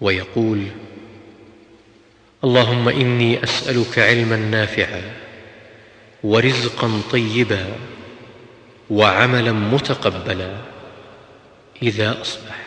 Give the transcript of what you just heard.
ويقول اللهم إني أسألك علما نافعا ورزقا طيبا وعملا متقبلا إذا أصبح.